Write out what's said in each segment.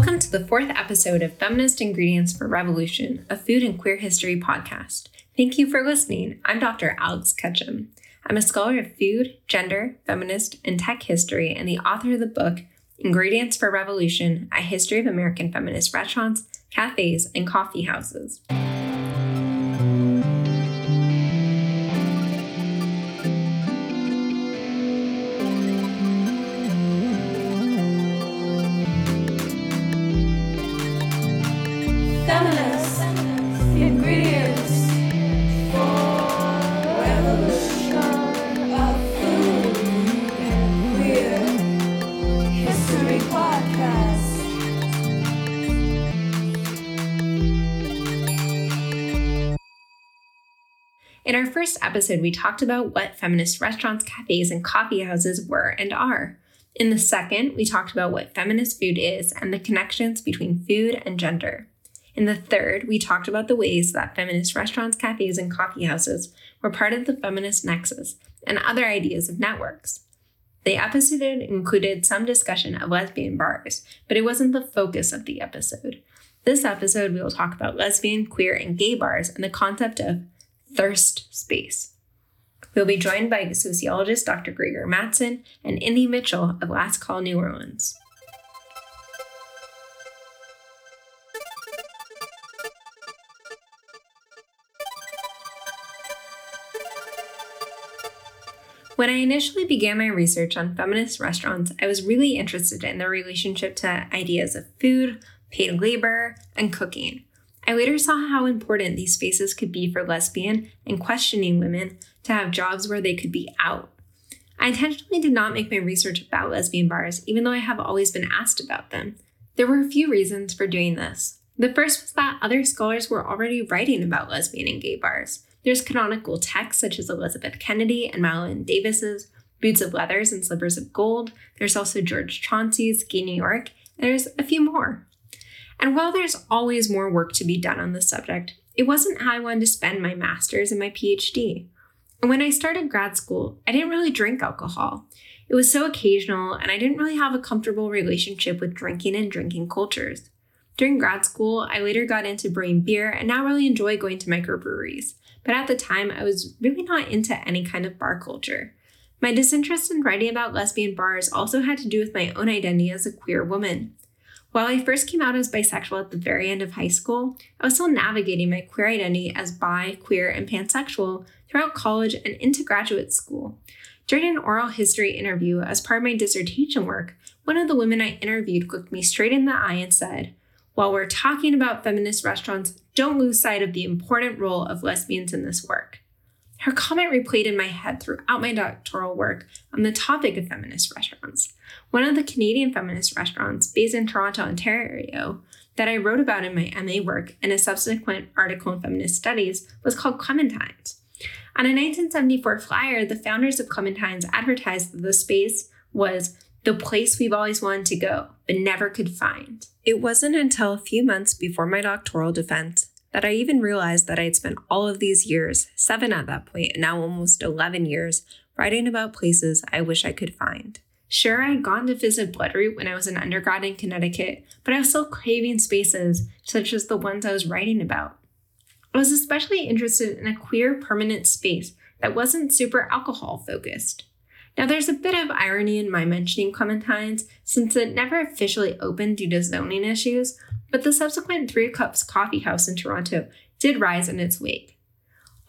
Welcome to the fourth episode of Feminist Ingredients for Revolution, a food and queer history podcast. Thank you for listening. I'm Dr. Alex Ketchum. I'm a scholar of food, gender, feminist, and tech history, and the author of the book Ingredients for Revolution A History of American Feminist Restaurants, Cafes, and Coffee Houses. Our first episode, we talked about what feminist restaurants, cafes, and coffee houses were and are. In the second, we talked about what feminist food is and the connections between food and gender. In the third, we talked about the ways that feminist restaurants, cafes, and coffee houses were part of the feminist nexus and other ideas of networks. The episode included some discussion of lesbian bars, but it wasn't the focus of the episode. This episode, we will talk about lesbian, queer, and gay bars and the concept of thirst space. We'll be joined by sociologist Dr. Greggor Mattson and indee mitchell of Last Call New Orleans. When I initially began my research on feminist restaurants, I was really interested in their relationship to ideas of food, paid labor, and cooking. I later saw how important these spaces could be for lesbian and questioning women to have jobs where they could be out. I intentionally did not make my research about lesbian bars, even though I have always been asked about them. There were a few reasons for doing this. The first was that other scholars were already writing about lesbian and gay bars. There's canonical texts such as Elizabeth Kennedy and Madeline Davis's Boots of Leathers and Slippers of Gold. There's also George Chauncey's Gay New York, and there's a few more. And while there's always more work to be done on this subject, it wasn't how I wanted to spend my master's and my PhD. And when I started grad school, I didn't really drink alcohol. It was so occasional, and I didn't really have a comfortable relationship with drinking and drinking cultures. During grad school, I later got into brewing beer and now really enjoy going to microbreweries. But at the time, I was really not into any kind of bar culture. My disinterest in writing about lesbian bars also had to do with my own identity as a queer woman. While I first came out as bisexual at the very end of high school, I was still navigating my queer identity as bi, queer, and pansexual throughout college and into graduate school. During an oral history interview as part of my dissertation work, one of the women I interviewed looked me straight in the eye and said, While we're talking about feminist restaurants, don't lose sight of the important role of lesbians in this work. Her comment replayed in my head throughout my doctoral work on the topic of feminist restaurants. One of the Canadian feminist restaurants, based in Toronto, Ontario, that I wrote about in my MA work and a subsequent article in Feminist Studies was called Clementines. On a 1974 flyer, the founders of Clementines advertised that the space was the place we've always wanted to go, but never could find. It wasn't until a few months before my doctoral defense that I even realized that I had spent all of these years, seven at that point, and now almost 11 years, writing about places I wish I could find. Sure, I had gone to visit Bloodroot when I was an undergrad in Connecticut, but I was still craving spaces such as the ones I was writing about. I was especially interested in a queer permanent space that wasn't super alcohol focused. Now, there's a bit of irony in my mentioning Clementines since it never officially opened due to zoning issues, but the subsequent Three Cups Coffee House in Toronto did rise in its wake.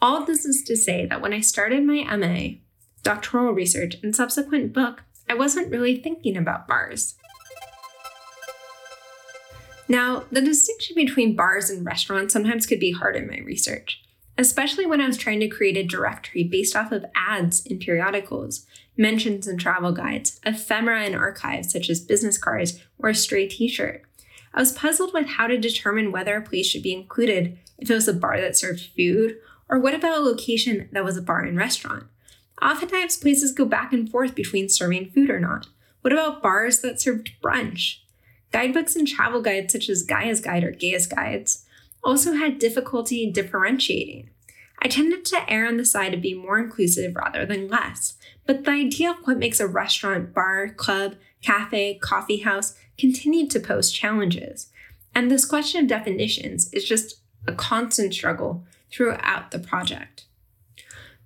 All this is to say that when I started my MA, doctoral research, and subsequent book, I wasn't really thinking about bars. Now, the distinction between bars and restaurants sometimes could be hard in my research, especially when I was trying to create a directory based off of ads in periodicals, mentions in travel guides, ephemera in archives such as business cards or a stray t shirt. I was puzzled with how to determine whether a place should be included if it was a bar that served food, or what about a location that was a bar and restaurant? Oftentimes, places go back and forth between serving food or not. What about bars that served brunch? Guidebooks and travel guides such as Gaia's Guide or Gaia's Guides also had difficulty differentiating. I tended to err on the side of being more inclusive rather than less, but the idea of what makes a restaurant, bar, club, cafe, coffee house continued to pose challenges. And this question of definitions is just a constant struggle throughout the project.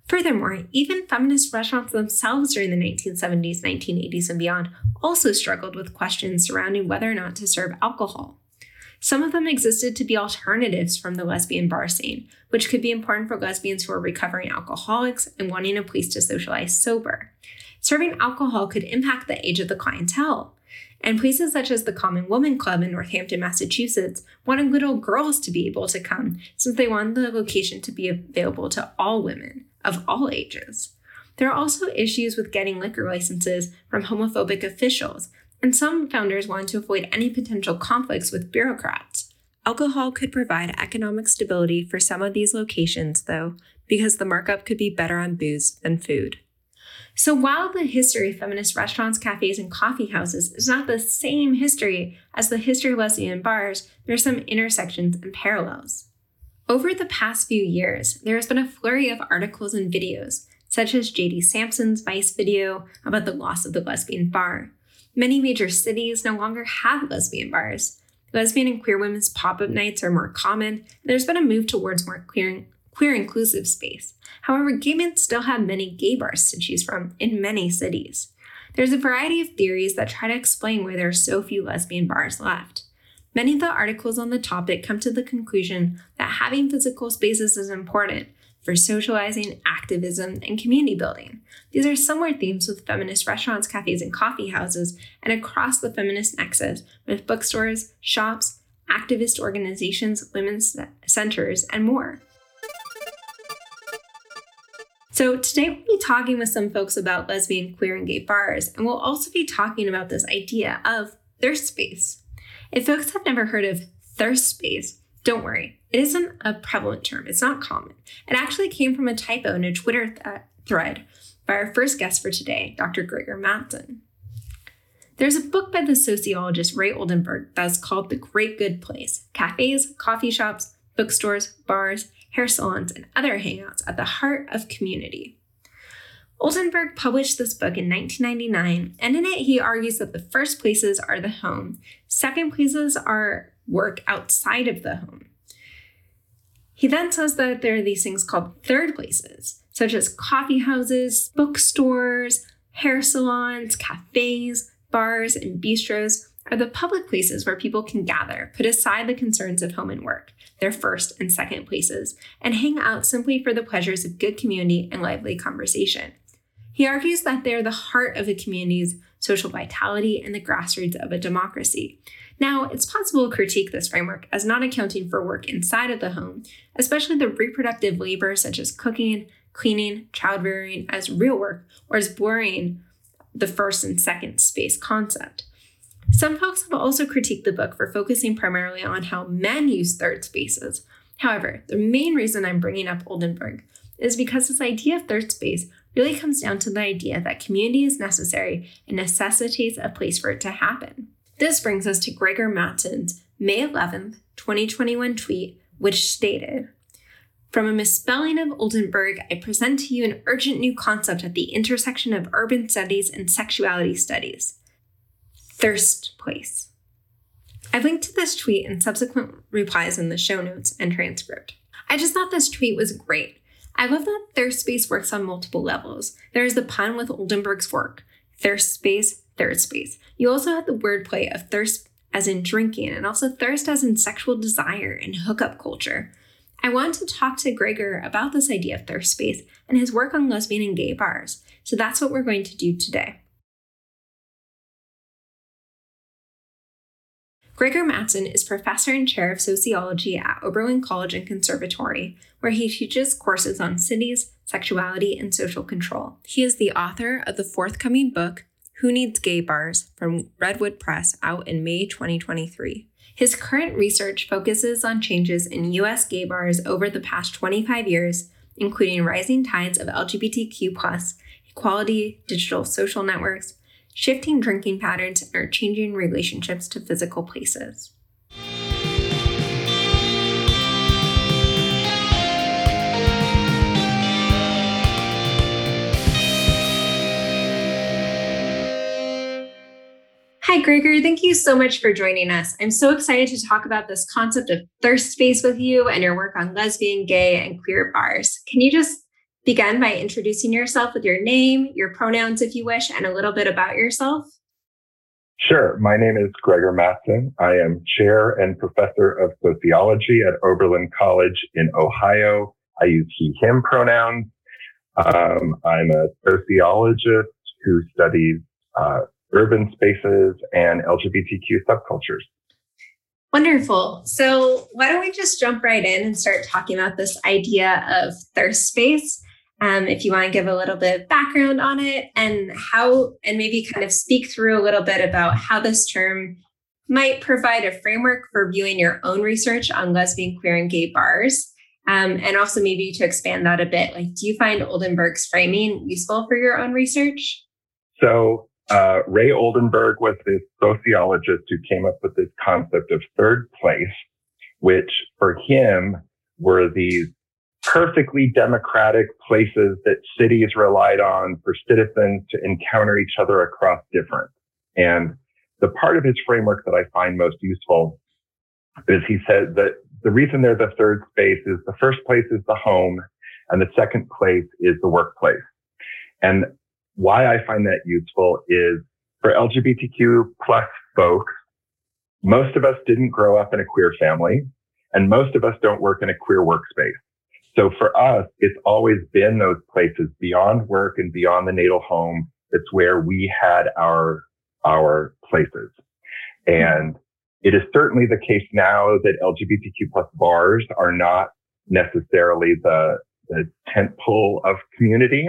Furthermore, even feminist restaurants themselves during the 1970s, 1980s, and beyond also struggled with questions surrounding whether or not to serve alcohol. Some of them existed to be alternatives from the lesbian bar scene, which could be important for lesbians who are recovering alcoholics and wanting a place to socialize sober. Serving alcohol could impact the age of the clientele. And places such as the Common Woman Club in Northampton, Massachusetts, wanted little girls to be able to come since they wanted the location to be available to all women of all ages. There are also issues with getting liquor licenses from homophobic officials, and some founders wanted to avoid any potential conflicts with bureaucrats. Alcohol could provide economic stability for some of these locations, though, because the markup could be better on booze than food. So while the history of feminist restaurants, cafes, and coffee houses is not the same history as the history of lesbian bars, there are some intersections and parallels. Over the past few years, there has been a flurry of articles and videos, such as J.D. Samson's Vice video about the loss of the lesbian bar. Many major cities no longer have lesbian bars. Lesbian and queer women's pop up nights are more common, and there's been a move towards more queer, queer inclusive space. However, gay men still have many gay bars to choose from in many cities. There's a variety of theories that try to explain why there are so few lesbian bars left. Many of the articles on the topic come to the conclusion that having physical spaces is important, for socializing, activism, and community building. These are similar themes with feminist restaurants, cafes, and coffee houses, and across the feminist nexus with bookstores, shops, activist organizations, women's centers, and more. So, today we'll be talking with some folks about lesbian, queer, and gay bars, and we'll also be talking about this idea of thirst space. If folks have never heard of thirst space, don't worry, it isn't a prevalent term, it's not common. It actually came from a typo in a Twitter th- uh, thread by our first guest for today, Dr. Greggor Mattson. There's a book by the sociologist Ray Oldenburg that's called The Great Good Place Cafes, Coffee Shops, Bookstores, Bars, Hair Salons, and Other Hangouts at the Heart of Community. Oldenburg published this book in 1999, and in it he argues that the first places are the home, second places are work outside of the home. He then says that there are these things called third places, such as coffee houses, bookstores, hair salons, cafes, bars, and bistros are the public places where people can gather, put aside the concerns of home and work, their first and second places, and hang out simply for the pleasures of good community and lively conversation. He argues that they're the heart of a community's social vitality and the grassroots of a democracy, now, it's possible to critique this framework as not accounting for work inside of the home, especially the reproductive labor such as cooking, cleaning, childbearing as real work, or as blurring the first and second space concept. Some folks have also critiqued the book for focusing primarily on how men use third spaces. However, the main reason I'm bringing up Oldenburg is because this idea of third space really comes down to the idea that community is necessary and necessitates a place for it to happen. This brings us to Greggor Mattson's May 11th, 2021 tweet, which stated From a misspelling of Oldenburg, I present to you an urgent new concept at the intersection of urban studies and sexuality studies thirst place. I've linked to this tweet and subsequent replies in the show notes and transcript. I just thought this tweet was great. I love that Thirst Space works on multiple levels. There is the pun with Oldenburg's work, Thirst Space, third space. You also have the wordplay of thirst as in drinking and also thirst as in sexual desire and hookup culture. I want to talk to Greggor about this idea of thirst space and his work on lesbian and gay bars. So that's what we're going to do today. Greggor Mattson is professor and chair of sociology at Oberlin College and Conservatory, where he teaches courses on cities, sexuality, and social control. He is the author of the forthcoming book, who Needs Gay Bars from Redwood Press out in May 2023. His current research focuses on changes in US gay bars over the past 25 years, including rising tides of LGBTQ, equality, digital social networks, shifting drinking patterns, and changing relationships to physical places. Hi, Greggor, thank you so much for joining us. I'm so excited to talk about this concept of thirst space with you and your work on lesbian, gay, and queer bars. Can you just begin by introducing yourself with your name, your pronouns if you wish, and a little bit about yourself? Sure. My name is Greggor Mattson. I am chair and professor of sociology at Oberlin College in Ohio. I use he, him pronouns. Um, I'm a sociologist who studies uh, urban spaces and LGBTQ subcultures. Wonderful. So, why don't we just jump right in and start talking about this idea of thirst space? Um, if you want to give a little bit of background on it and how, and maybe kind of speak through a little bit about how this term might provide a framework for viewing your own research on lesbian, queer, and gay bars. Um, and also maybe to expand that a bit, like, do you find Oldenburg's framing useful for your own research? So, uh, Ray Oldenburg was this sociologist who came up with this concept of third place, which for him were these perfectly democratic places that cities relied on for citizens to encounter each other across difference. And the part of his framework that I find most useful is he said that the reason they're the third space is the first place is the home and the second place is the workplace. And why I find that useful is for LGBTQ plus folks, most of us didn't grow up in a queer family and most of us don't work in a queer workspace. So for us, it's always been those places beyond work and beyond the natal home. It's where we had our, our places. And it is certainly the case now that LGBTQ plus bars are not necessarily the, the tent pole of community.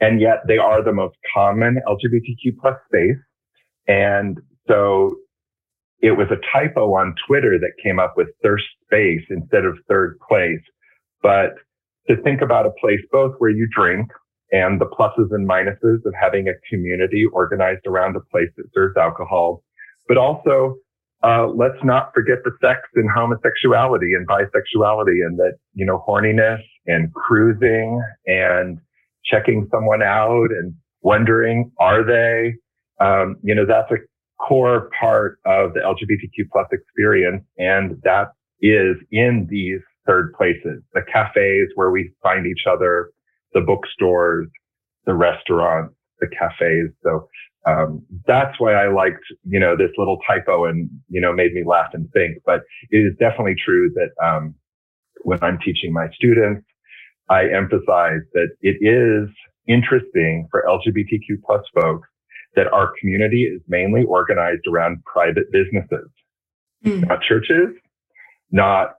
And yet they are the most common LGBTQ plus space. And so it was a typo on Twitter that came up with thirst space instead of third place but to think about a place both where you drink and the pluses and minuses of having a community organized around a place that serves alcohol, but also uh, let's not forget the sex and homosexuality and bisexuality and that, you know, horniness and cruising and checking someone out and wondering, are they? Um, you know, that's a core part of the LGBTQ plus experience. And that is in these third places, the cafes where we find each other, the bookstores, the restaurants, the cafes. So um, that's why I liked, you know, this little typo and, you know, made me laugh and think. But it is definitely true that um, when I'm teaching my students, I emphasize that it is interesting for LGBTQ plus folks that our community is mainly organized around private businesses, mm. not churches, not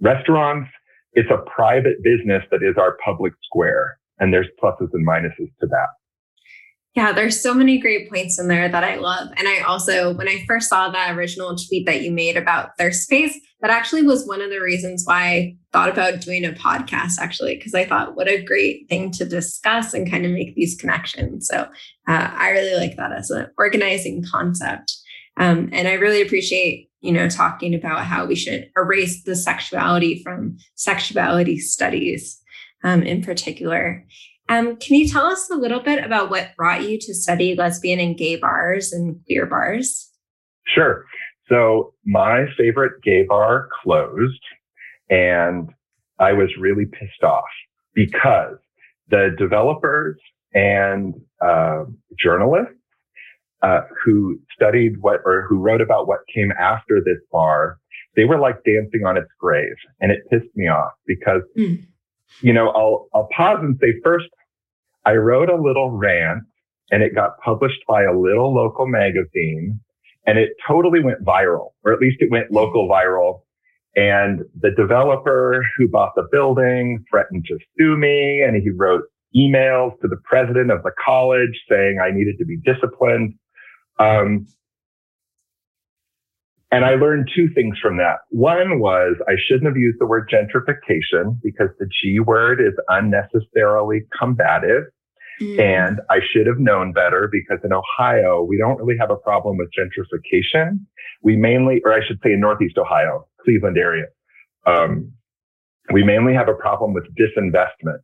Restaurants, it's a private business that is our public square. And there's pluses and minuses to that. Yeah, there's so many great points in there that I love. And I also, when I first saw that original tweet that you made about thirst space, that actually was one of the reasons why I thought about doing a podcast, actually, because I thought what a great thing to discuss and kind of make these connections. So uh, I really like that as an organizing concept. Um, and I really appreciate you know, talking about how we should erase the sexuality from sexuality studies um, in particular. Um, can you tell us a little bit about what brought you to study lesbian and gay bars and queer bars? Sure. So my favorite gay bar closed and I was really pissed off because the developers and uh, journalists uh, who studied what or who wrote about what came after this bar, they were like dancing on its grave, and it pissed me off because, mm. you know, I'll I'll pause and say first, I wrote a little rant, and it got published by a little local magazine, and it totally went viral, or at least it went local viral. And the developer who bought the building threatened to sue me, and he wrote emails to the president of the college saying I needed to be disciplined. Um, and I learned two things from that. One was I shouldn't have used the word gentrification because the G word is unnecessarily combative. Mm. And I should have known better because in Ohio, we don't really have a problem with gentrification. We mainly, or I should say in Northeast Ohio, Cleveland area, um, we mainly have a problem with disinvestment.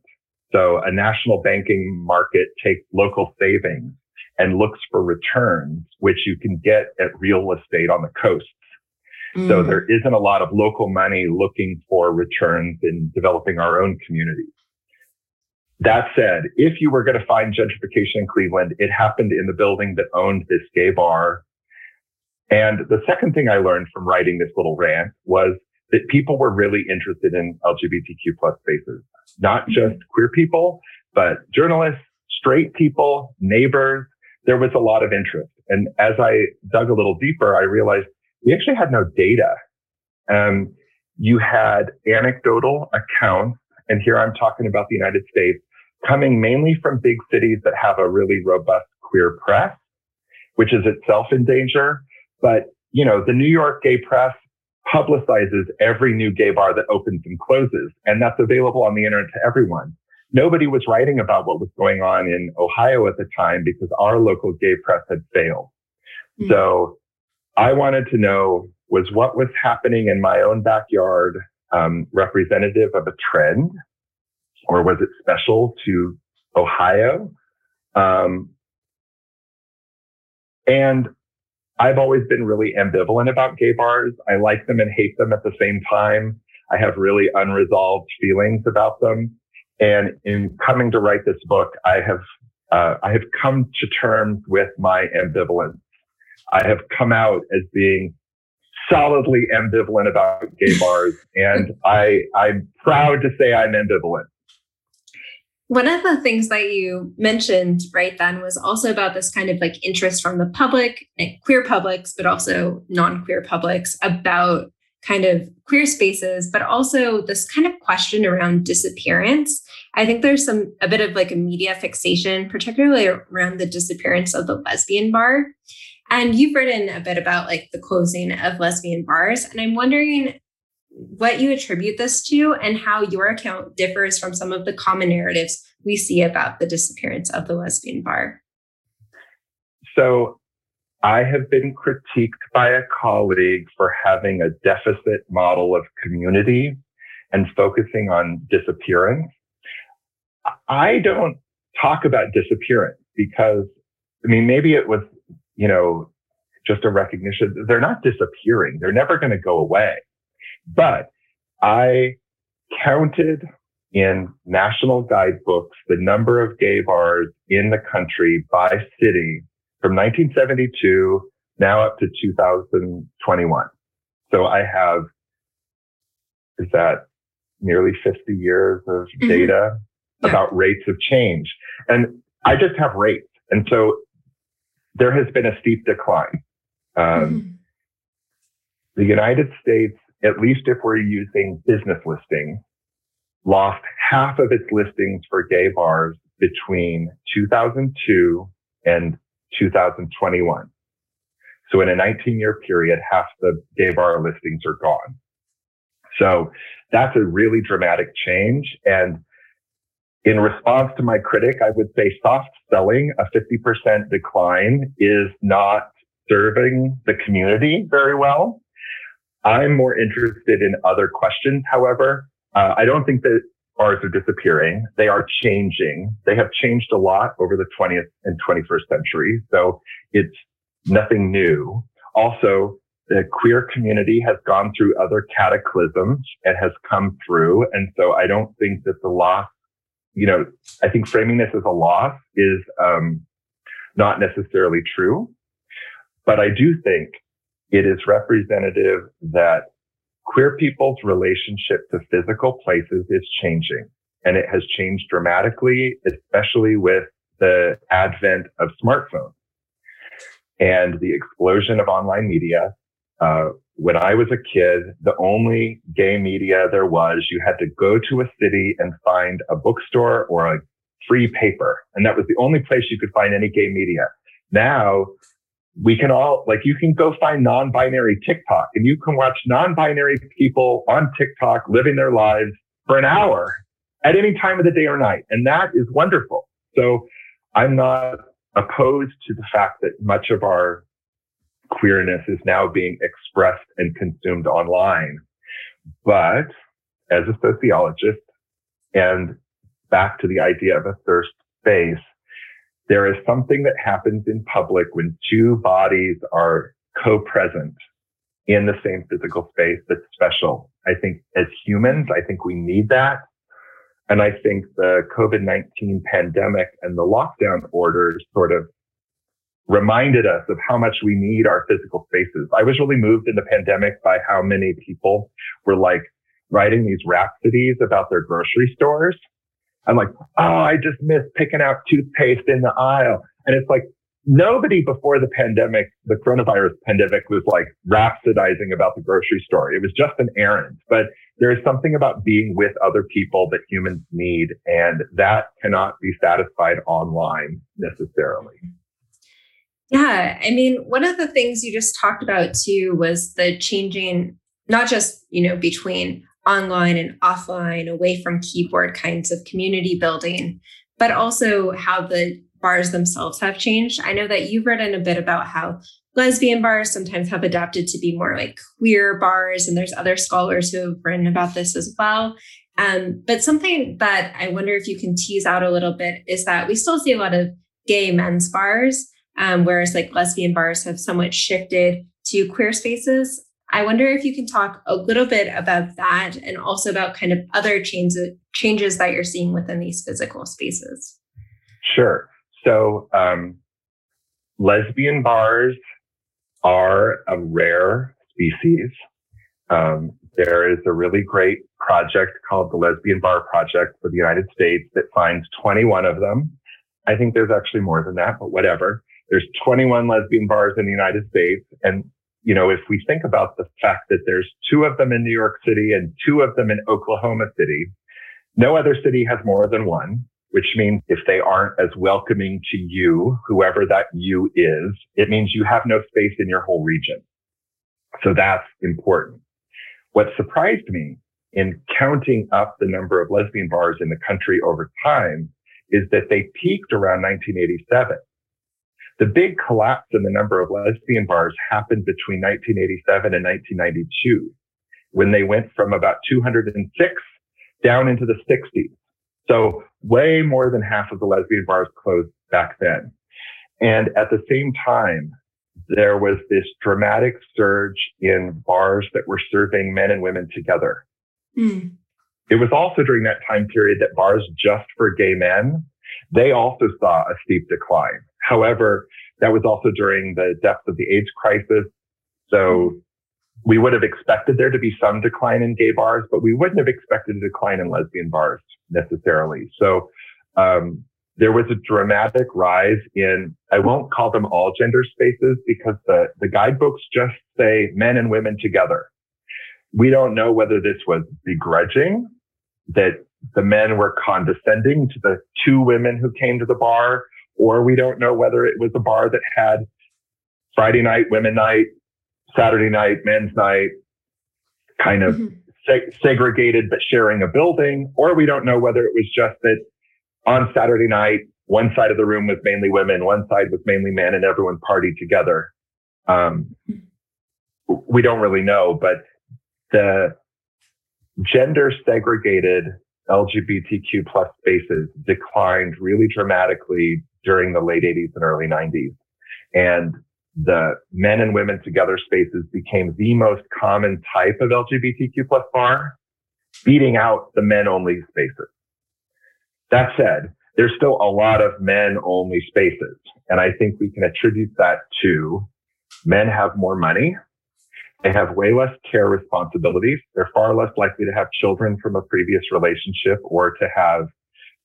So a national banking market takes local savings and looks for returns, which you can get at real estate on the coast. Mm. So there isn't a lot of local money looking for returns in developing our own communities. That said, if you were going to find gentrification in Cleveland, it happened in the building that owned this gay bar. And the second thing I learned from writing this little rant was that people were really interested in LGBTQ plus spaces, not just queer people, but journalists, straight people, neighbors. There was a lot of interest. And as I dug a little deeper, I realized we actually had no data. Um, you had anecdotal accounts, and here I'm talking about the United States, coming mainly from big cities that have a really robust queer press, which is itself in danger. But, you know, the New York gay press publicizes every new gay bar that opens and closes, and that's available on the internet to everyone. Nobody was writing about what was going on in Ohio at the time because our local gay press had failed. Hmm. So I wanted to know was what was happening in my own backyard um, representative of a trend, or was it special to Ohio? Um, and I've always been really ambivalent about gay bars. I like them and hate them at the same time. I have really unresolved feelings about them. And in coming to write this book, I have uh, I have come to terms with my ambivalence. I have come out as being solidly ambivalent about gay bars, and I I'm proud to say I'm ambivalent. One of the things that you mentioned right then was also about this kind of like interest from the public queer publics, but also non queer publics about kind of queer spaces, but also this kind of question around disappearance. I think there's some a bit of like a media fixation, particularly around the disappearance of the lesbian bar. And you've written a bit about like the closing of lesbian bars. And I'm wondering what you attribute this to and how your account differs from some of the common narratives we see about the disappearance of the lesbian bar. So I have been critiqued by a colleague for having a deficit model of community and focusing on disappearance. I don't talk about disappearance because, I mean, maybe it was, you know, just a recognition. They're not disappearing. They're never going to go away. But I counted in national guidebooks the number of gay bars in the country by city from 1972 now up to 2021. So I have, is that nearly 50 years of Mhm. data Yeah. about rates of change. And I just have rates. And so there has been a steep decline. Um, Mhm. the United States, at least if we're using business listings, lost half of its listings for gay bars between 2002 and 2021. So in a 19 year period, half the gay bar listings are gone. So that's a really dramatic change. And in response to my critic, I would say soft selling, a 50% decline is not serving the community very well. I'm more interested in other questions. However, uh, I don't think that bars are disappearing. They are changing. They have changed a lot over the 20th and 21st century. So it's nothing new. Also, the queer community has gone through other cataclysms and has come through. And so I don't think that the loss, you know, I think framing this as a loss is um, not necessarily true. But I do think it is representative that queer people's relationship to physical places is changing. And it has changed dramatically, especially with the advent of smartphones and the explosion of online media. Uh, when I was a kid, the only gay media there was, you had to go to a city and find a bookstore or a free paper. And that was the only place you could find any gay media. Now we can all, like, you can go find non-binary TikTok and you can watch non-binary people on TikTok living their lives for an hour at any time of the day or night. And that is wonderful. So I'm not opposed to the fact that much of our queerness is now being expressed and consumed online. But as a sociologist and back to the idea of a thirst space, there is something that happens in public when two bodies are co-present in the same physical space that's special. I think as humans, I think we need that. And I think the COVID-19 pandemic and the lockdown orders sort of reminded us of how much we need our physical spaces. I was really moved in the pandemic by how many people were like writing these rhapsodies about their grocery stores. I'm like, oh, I just miss picking out toothpaste in the aisle. And it's like, nobody before the pandemic, the coronavirus pandemic was like rhapsodizing about the grocery store. It was just an errand, but there is something about being with other people that humans need. And that cannot be satisfied online necessarily. Yeah. I mean, one of the things you just talked about too was the changing, not just, you know, between online and offline, away from keyboard kinds of community building, but also how the bars themselves have changed. I know that you've written a bit about how lesbian bars sometimes have adapted to be more like queer bars, and there's other scholars who have written about this as well. Um, but something that I wonder if you can tease out a little bit is that we still see a lot of gay men's bars, um, whereas like lesbian bars have somewhat shifted to queer spaces. I wonder if you can talk a little bit about that and also about kind of other changes changes that you're seeing within these physical spaces. Sure. So, um, lesbian bars are a rare species. Um, there is a really great project called the Lesbian Bar Project for the United States that finds 21 of them. I think there's actually more than that, but whatever. There's 21 lesbian bars in the United States. And, you know, if we think about the fact that there's two of them in New York City and two of them in Oklahoma City, no other city has more than one which means if they aren't as welcoming to you, whoever that you is, it means you have no space in your whole region. So that's important. What surprised me in counting up the number of lesbian bars in the country over time is that they peaked around 1987. The big collapse in the number of lesbian bars happened between 1987 and 1992 when they went from about 206 down into the 60s. So way more than half of the lesbian bars closed back then. And at the same time, there was this dramatic surge in bars that were serving men and women together. Mm. It was also during that time period that bars just for gay men, they also saw a steep decline. However, that was also during the depths of the AIDS crisis. So we would have expected there to be some decline in gay bars, but we wouldn't have expected a decline in lesbian bars necessarily. So um, there was a dramatic rise in, I won't call them all gender spaces because the, the guidebooks just say men and women together. We don't know whether this was begrudging, that the men were condescending to the two women who came to the bar, or we don't know whether it was a bar that had Friday night, women night, Saturday night, men's night, kind of mm-hmm. seg- segregated but sharing a building, or we don't know whether it was just that on Saturday night, one side of the room was mainly women, one side was mainly men, and everyone partied together. Um, we don't really know, but the gender segregated LGBTQ plus spaces declined really dramatically during the late 80s and early 90s. And the men and women together spaces became the most common type of LGBTQ plus bar, beating out the men only spaces. That said, there's still a lot of men only spaces. And I think we can attribute that to men have more money. They have way less care responsibilities. They're far less likely to have children from a previous relationship or to have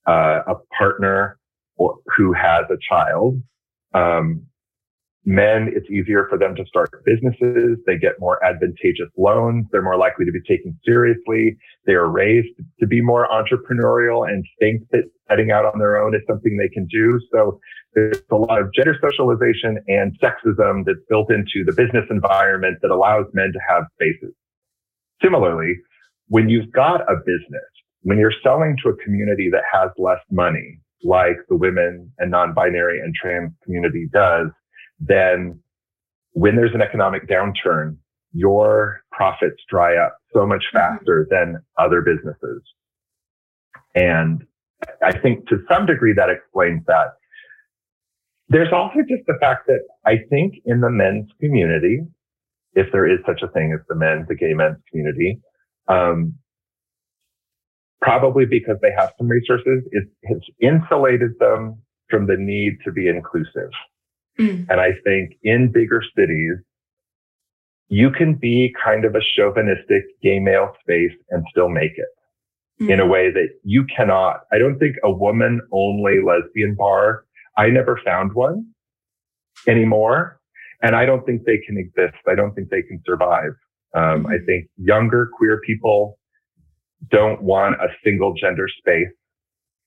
uh, a partner or, who has a child. Um, Men, it's easier for them to start businesses. They get more advantageous loans. They're more likely to be taken seriously. They are raised to be more entrepreneurial and think that setting out on their own is something they can do. So there's a lot of gender socialization and sexism that's built into the business environment that allows men to have spaces. Similarly, when you've got a business, when you're selling to a community that has less money, like the women and non-binary and trans community does, then when there's an economic downturn, your profits dry up so much mm-hmm. faster than other businesses. And I think to some degree that explains that. There's also just the fact that I think in the men's community, if there is such a thing as the men, the gay men's community, um, probably because they have some resources, it has insulated them from the need to be inclusive. Mm. And I think in bigger cities, you can be kind of a chauvinistic gay male space and still make it in a way that you cannot. I don't think a woman only lesbian bar, I never found one anymore. And I don't think they can exist. I don't think they can survive. Um, I think younger queer people don't want a single gender space.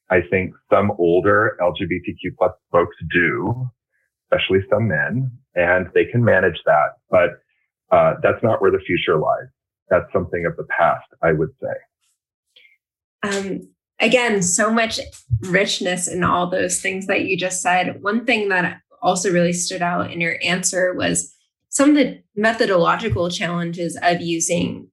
I think some older LGBTQ plus folks do, especially some men, and they can manage that. But uh, that's not where the future lies. That's something of the past, I would say. um, again, so much richness in all those things that you just said. One thing that also really stood out in your answer was some of the methodological challenges of using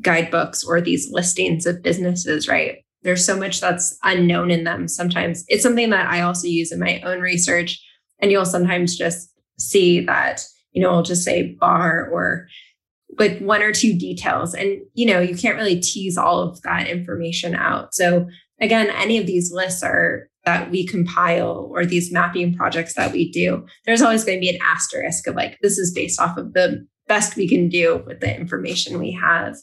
guidebooks or these listings of businesses, right? There's so much that's unknown in them sometimes. It's something that I also use in my own research. And you'll sometimes just see that, you know, I'll just say bar or like one or two details. And, you know, you can't really tease all of that information out. So again, any of these lists are that we compile or these mapping projects that we do, there's always going to be an asterisk of like, this is based off of the best we can do with the information we have.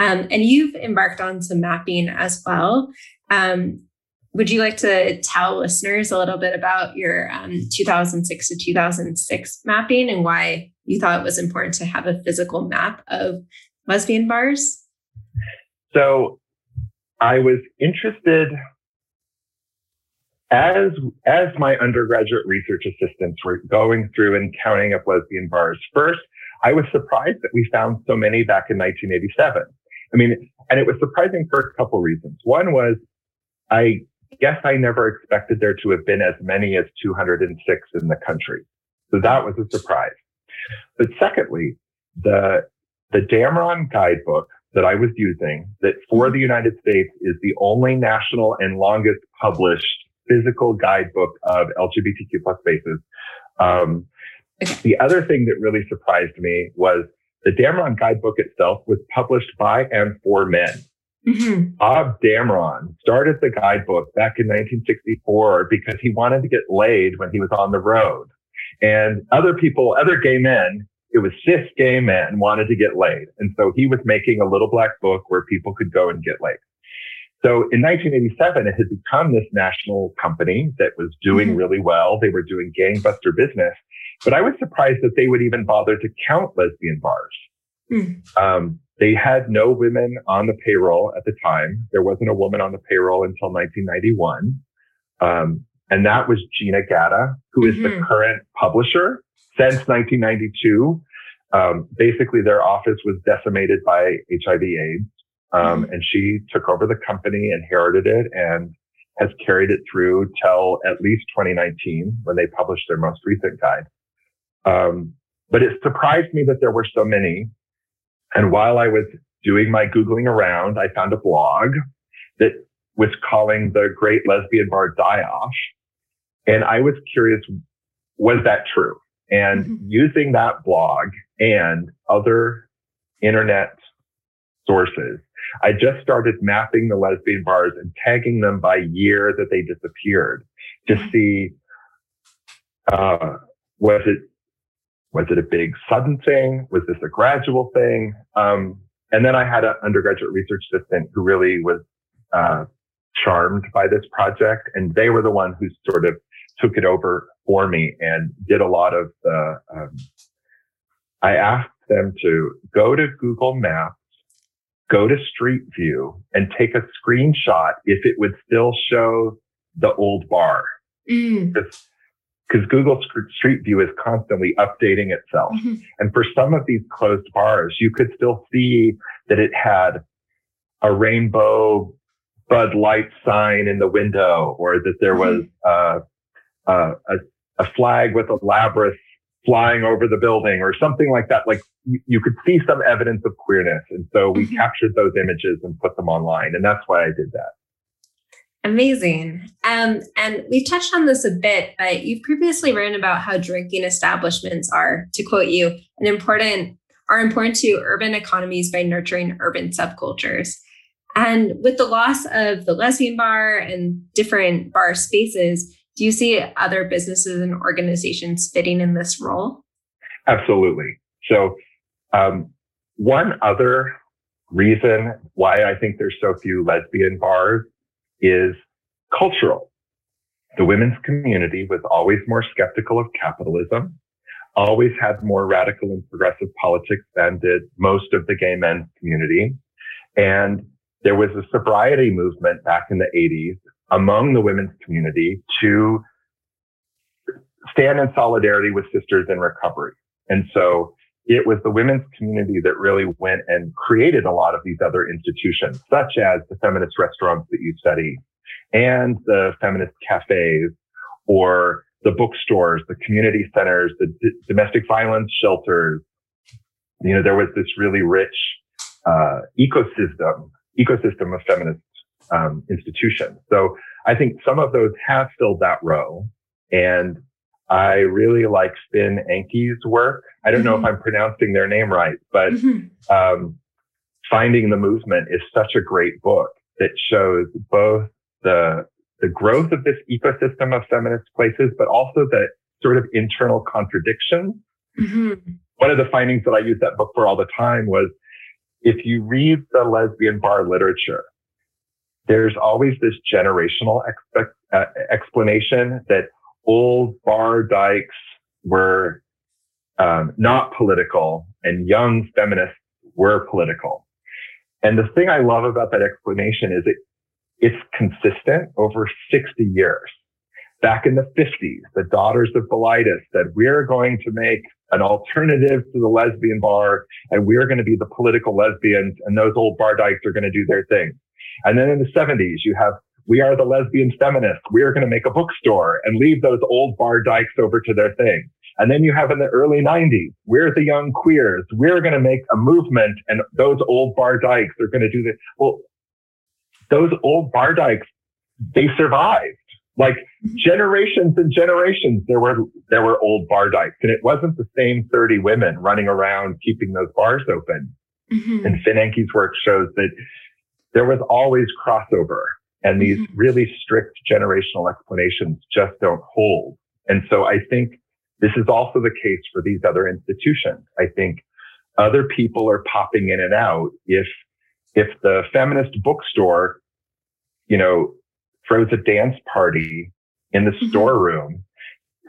Um, and you've embarked on some mapping as well. Um, would you like to tell listeners a little bit about your um, 2006 to 2006 mapping and why you thought it was important to have a physical map of lesbian bars? So I was interested as as my undergraduate research assistants were going through and counting up lesbian bars. First, I was surprised that we found so many back in 1987. I mean, and it was surprising for a couple reasons. One was I guess I never expected there to have been as many as 206 in the country. So that was a surprise. But secondly, the the Damron guidebook that I was using that for the United States is the only national and longest published physical guidebook of LGBTQ plus spaces. Um, the other thing that really surprised me was the Damron guidebook itself was published by and for men. Mhm. Bob Damron started the guidebook back in 1964 because he wanted to get laid when he was on the road. And other people, other gay men, it was cis gay men wanted to get laid. And so he was making a little black book where people could go and get laid. So in 1987, it had become this national company that was doing Mhm. really well. They were doing gangbuster business, but I was surprised that they would even bother to count lesbian bars. Hmm. Um, they had no women on the payroll at the time. There wasn't a woman on the payroll until 1991. Um, and that was Gina Gatta, who is the Mhm. current publisher since 1992. Um, basically, their office was decimated by HIV AIDS. Um, and she took over the company, inherited it, and has carried it through till at least 2019 when they published their most recent guide. Um, but it surprised me that there were so many. And while I was doing my Googling around, I found a blog that was calling the Great Lesbian Bar Die Off. And I was curious, was that true? And Mhm. using that blog and other internet sources, I just started mapping the lesbian bars and tagging them by year that they disappeared to Mhm. see, uh, was it was it a big sudden thing? Was this a gradual thing? Um, and then I had an undergraduate research assistant who really was uh, charmed by this project, and they were the one who sort of took it over for me and did a lot of the. Um, I asked them to go to Google Maps, go to Street View, and take a screenshot if it would still show the old bar Mm. because Google Street View is constantly updating itself. Mhm. And for some of these closed bars, you could still see that it had a rainbow Bud Light sign in the window, or that there was uh, uh, a, a flag with a labyrinth flying over the building, or something like that. Like you, you could see some evidence of queerness. And so we Mhm. captured those images and put them online. And that's why I did that. Amazing. Um, and we've touched on this a bit, but you've previously written about how drinking establishments are, to quote you, an important are important to urban economies by nurturing urban subcultures. And with the loss of the lesbian bar and different bar spaces, do you see other businesses and organizations fitting in this role? Absolutely. So, um, one other reason why I think there's so few lesbian bars is cultural. The women's community was always more skeptical of capitalism, always had more radical and progressive politics than did most of the gay men's community. And there was a sobriety movement back in the 80s among the women's community to stand in solidarity with sisters in recovery. And so it was the women's community that really went and created a lot of these other institutions, such as the feminist restaurants that you study and the feminist cafes or the bookstores, the community centers, the d- domestic violence shelters. You know, there was this really rich uh, ecosystem ecosystem of feminist um, institutions. So I think some of those have filled that role, and I really like Finn Enke's work. I don't mm-hmm. know if mm-hmm. I'm pronouncing their name right, but mm-hmm. um, Finding the Movement is such a great book that shows both the the growth of this ecosystem of feminist places, but also the sort of internal contradictions. Mm-hmm. One of the findings that I use that book for all the time was if you read the lesbian bar literature, there's always this generational uh, explanation that old bar dykes were um, not political and young feminists were political. And the thing I love about that explanation is it, it's consistent over 60 years. Back in the 50s, the daughters of Bilitis said, we're going to make an alternative to the lesbian bar and we're going to be the political lesbians and those old bar dykes are going to do their thing. And then in the 70s, you have we are the lesbian feminists. We are going to make a bookstore and leave those old bar dykes over to their thing. And then you have in the early 90s, we're the young queers. We're going to make a movement and those old bar dykes are going to do this. Well, those old bar dykes, they survived. Like generations and generations, there were, there were old bar dykes and it wasn't the same 30 women running around keeping those bars open. Mm-hmm. And Finn Enke's work shows that there was always crossover and these mm-hmm. really strict generational explanations just don't hold. And so I think this is also the case for these other institutions. I think other people are popping in and out. If, if the feminist bookstore, you know, throws a dance party in the mm-hmm. storeroom,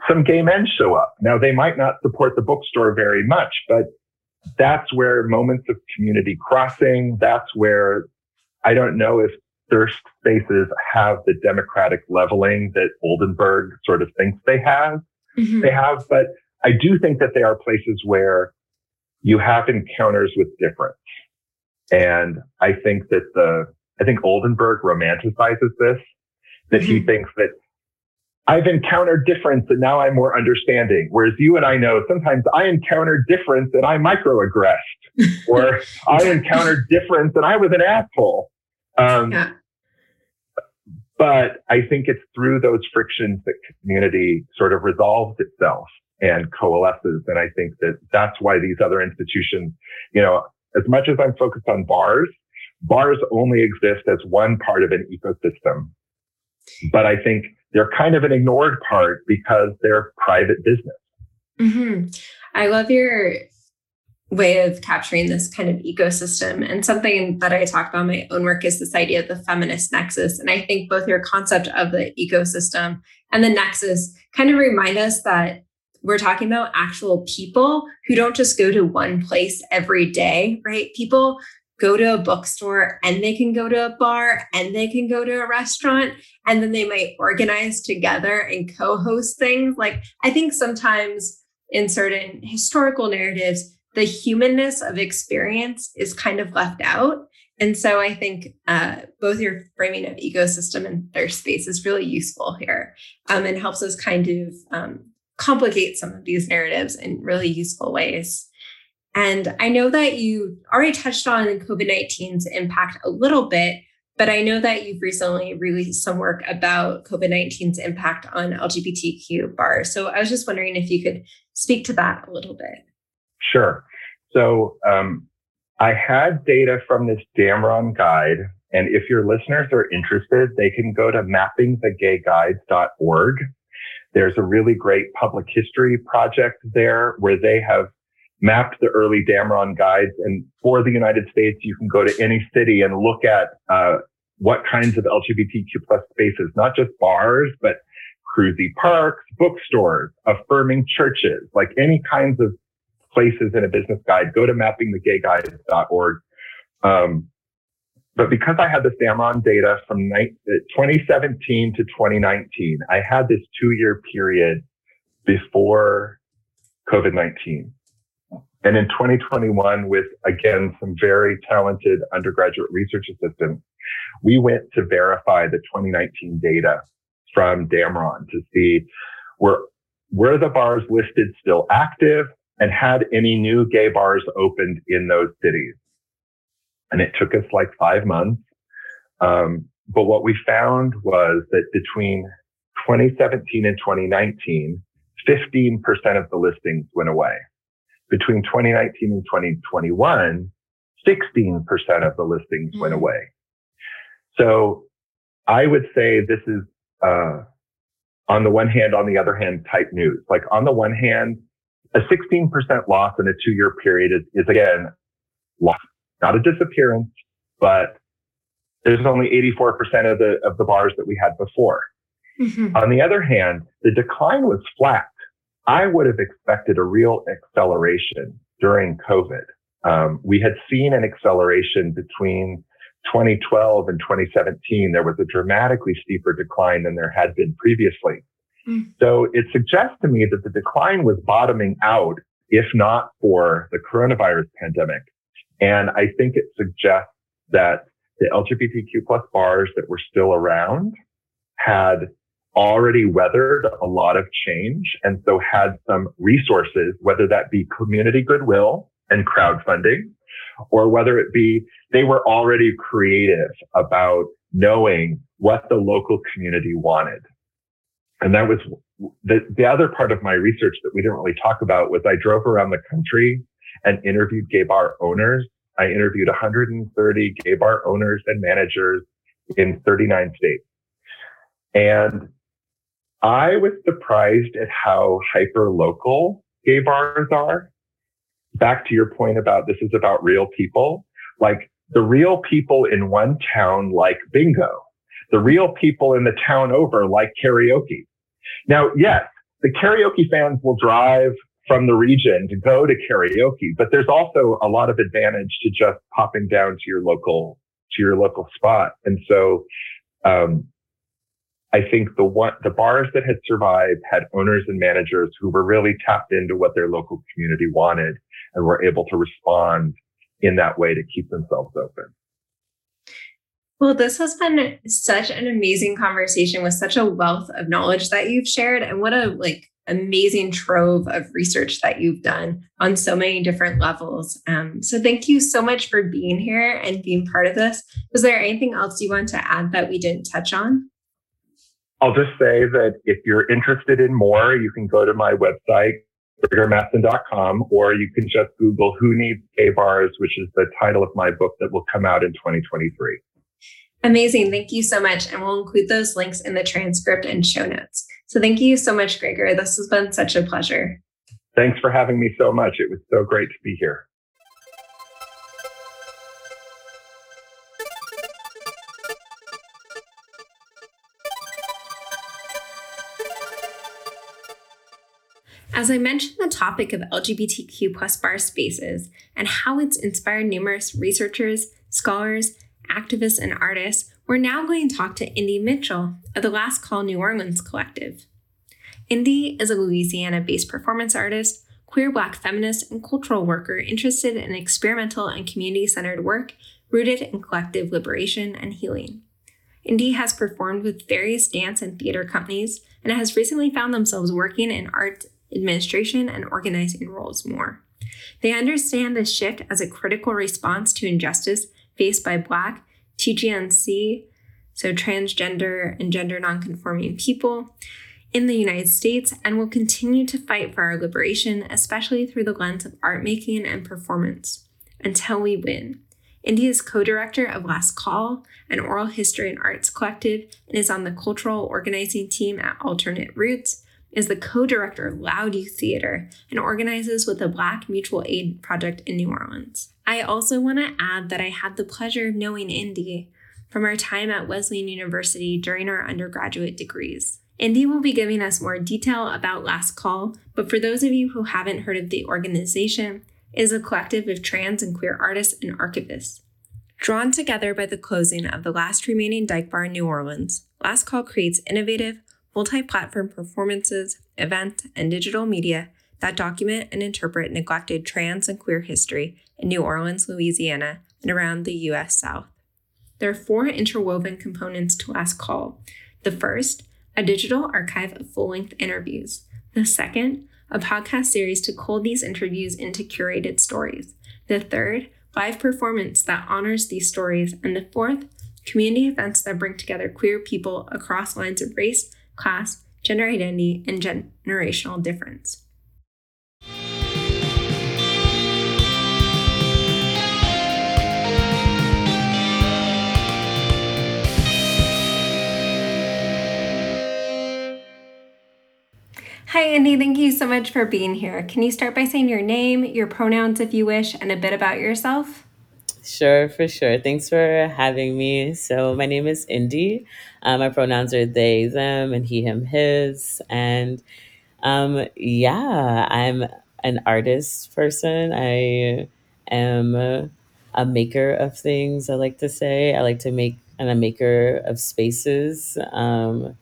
some gay men show up. Now they might not support the bookstore very much, but that's where moments of community crossing, that's where I don't know if thirst spaces have the democratic leveling that Oldenburg sort of thinks they have. Mm-hmm. They have, but I do think that they are places where you have encounters with difference. And I think that the, I think Oldenburg romanticizes this, that mm-hmm. he thinks that I've encountered difference and now I'm more understanding. Whereas you and I know sometimes I encountered difference and I microaggressed or I encountered difference and I was an asshole. Um, yeah. But I think it's through those frictions that community sort of resolves itself and coalesces. And I think that that's why these other institutions, you know, as much as I'm focused on bars, bars only exist as one part of an ecosystem. But I think they're kind of an ignored part because they're private business. Mm-hmm. I love your way of capturing this kind of ecosystem. And something that I talk about in my own work is this idea of the feminist nexus. And I think both your concept of the ecosystem and the nexus kind of remind us that we're talking about actual people who don't just go to one place every day, right? People go to a bookstore and they can go to a bar and they can go to a restaurant and then they might organize together and co-host things. Like I think sometimes in certain historical narratives, the humanness of experience is kind of left out. And so I think uh, both your framing of ecosystem and thirst space is really useful here um, and helps us kind of um, complicate some of these narratives in really useful ways. And I know that you already touched on COVID 19's impact a little bit, but I know that you've recently released some work about COVID 19's impact on LGBTQ bars. So I was just wondering if you could speak to that a little bit. Sure. So um, I had data from this Damron guide. And if your listeners are interested, they can go to mappingthegayguides.org. There's a really great public history project there where they have mapped the early Damron guides. And for the United States, you can go to any city and look at uh, what kinds of LGBTQ plus spaces, not just bars, but cruisy parks, bookstores, affirming churches, like any kinds of places in a business guide. Go to mappingthegayguides.org. Um, but because I had the Damron data from 2017 to 2019, I had this two year period before COVID 19. And in 2021, with again, some very talented undergraduate research assistants, we went to verify the 2019 data from Damron to see were, were the bars listed still active and had any new gay bars opened in those cities. And it took us like five months. Um, but what we found was that between 2017 and 2019, 15% of the listings went away between 2019 and 2021, 16% of the listings mm-hmm. went mm. away. So I would say this is, uh, on the one hand, on the other hand, type news. Like on the one hand, a 16% loss in a two year period is, is again, loss, not a disappearance, but there's only 84% of the, of the bars that we had before. Mm-hmm. On the other hand, the decline was flat I would have expected a real acceleration during COVID. Um, we had seen an acceleration between 2012 and 2017. There was a dramatically steeper decline than there had been previously. Mm. So it suggests to me that the decline was bottoming out, if not for the coronavirus pandemic. And I think it suggests that the LGBTQ plus bars that were still around had already weathered a lot of change and so had some resources, whether that be community goodwill and crowdfunding, or whether it be they were already creative about knowing what the local community wanted. And that was the, the other part of my research that we didn't really talk about was I drove around the country and interviewed gay bar owners. I interviewed 130 gay bar owners and managers in 39 states. And I was surprised at how hyper local gay bars are. Back to your point about this is about real people. Like the real people in one town like bingo. The real people in the town over like karaoke. Now, yes, the karaoke fans will drive from the region to go to karaoke, but there's also a lot of advantage to just popping down to your local, to your local spot. And so, um, I think the one, the bars that had survived had owners and managers who were really tapped into what their local community wanted and were able to respond in that way to keep themselves open. Well, this has been such an amazing conversation with such a wealth of knowledge that you've shared and what a like amazing trove of research that you've done on so many different levels. Um, so thank you so much for being here and being part of this. Was there anything else you want to add that we didn't touch on? I'll just say that if you're interested in more, you can go to my website, greggormattson.com, or you can just Google Who Needs Gay Bars, which is the title of my book that will come out in 2023. Amazing. Thank you so much. And we'll include those links in the transcript and show notes. So thank you so much, Greggor. This has been such a pleasure. Thanks for having me so much. It was so great to be here. As I mentioned the topic of LGBTQ plus bar spaces and how it's inspired numerous researchers, scholars, activists, and artists, we're now going to talk to indee mitchell of the Last Call New Orleans Collective. indee is a Louisiana based performance artist, queer black feminist, and cultural worker interested in experimental and community centered work rooted in collective liberation and healing. indee has performed with various dance and theater companies and has recently found themselves working in art administration, and organizing roles more. They understand this shift as a critical response to injustice faced by Black, TGNC, so transgender and gender nonconforming people, in the United States and will continue to fight for our liberation, especially through the lens of art making and performance, until we win. indee is co director of Last Call, an oral history and arts collective, and is on the cultural organizing team at Alternate Roots, is the co director of Loud Youth Theater, and organizes with the Black Mutual Aid Project in New Orleans. I also want to add that I had the pleasure of knowing indee from our time at Wesleyan University during our undergraduate degrees. indee will be giving us more detail about Last Call, but for those of you who haven't heard of the organization, it is a collective of trans and queer artists and archivists. Drawn together by the closing of the last remaining dyke bar in New Orleans, Last Call creates innovative, multi platform performances, events, and digital media that document and interpret neglected trans and queer history in New Orleans, Louisiana, and around the U.S. South. There are four interwoven components to Last Call. The first a digital archive of full length interviews. The second, a podcast series to cull these interviews into curated stories. The third, live performance that honors these stories. And the fourth, community events that bring together queer people across lines of race, class, gender identity, and generational difference. Hi, indee. Thank you so much for being here. Can you start by saying your name, your pronouns if you wish, and a bit about yourself? Sure, for sure. Thanks for having me. So, my name is indee. Um, my pronouns are they, them, and he, him, his. And um, yeah, I'm an artist person. I am a, a maker of things, I like to say. I like to make, and a maker of spaces. Um,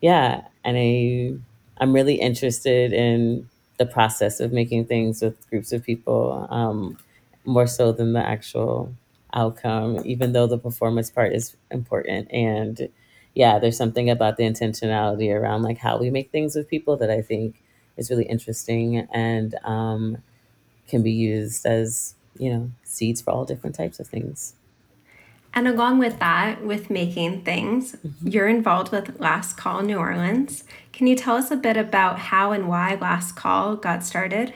yeah, and I I'm really interested in the process of making things with groups of people, um, more so than the actual outcome, even though the performance part is important. And yeah, there's something about the intentionality around like how we make things with people that I think is really interesting and um, can be used as, you know, seeds for all different types of things. And along with that, with making things, mm-hmm. you're involved with Last Call New Orleans. Can you tell us a bit about how and why Last Call got started?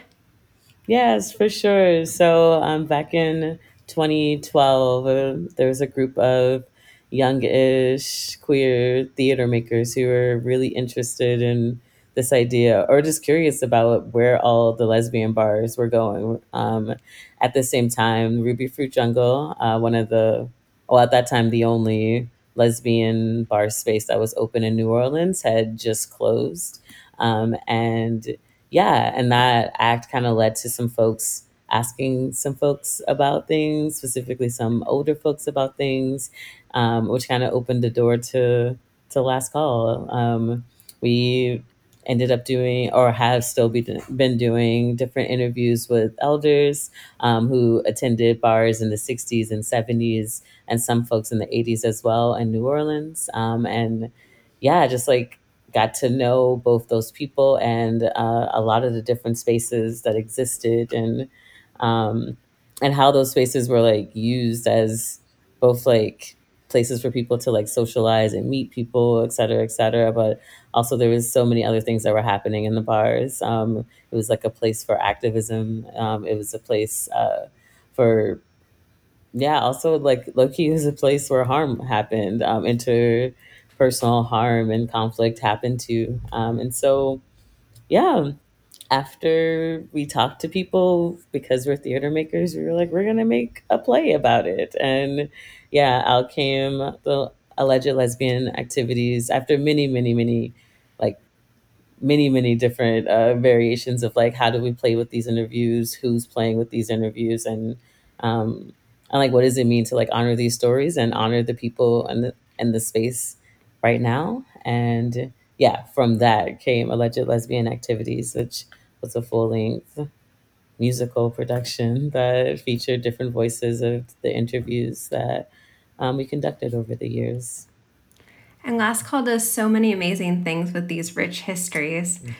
Yes, for sure. So um, back in 2012, uh, there was a group of youngish queer theater makers who were really interested in this idea or just curious about where all the lesbian bars were going. Um, at the same time, Rubyfruit Jungle, uh, one of the well, at that time, the only lesbian bar space that was open in New Orleans had just closed. Um, and yeah, and that act kind of led to some folks asking some folks about things, specifically some older folks about things, um, which kind of opened the door to to last call. Um, we ended up doing or have still be, been doing different interviews with elders um, who attended bars in the 60s and 70s and some folks in the 80s as well in New Orleans. Um, and yeah, just like got to know both those people and uh, a lot of the different spaces that existed and um, and how those spaces were like used as both like places for people to like socialize and meet people, et cetera, et cetera. But also there was so many other things that were happening in the bars. Um, it was like a place for activism. Um, it was a place uh, for yeah, also like Loki is a place where harm happened, um, interpersonal harm and conflict happened too. Um, and so, yeah, after we talked to people, because we're theater makers, we were like, we're gonna make a play about it. And yeah, out came the alleged lesbian activities after many, many, many like many many different uh, variations of like how do we play with these interviews who's playing with these interviews and um, and like what does it mean to like honor these stories and honor the people and the and the space right now and yeah from that came alleged lesbian activities which was a full-length musical production that featured different voices of the interviews that um, we conducted over the years and last call does so many amazing things with these rich histories mm.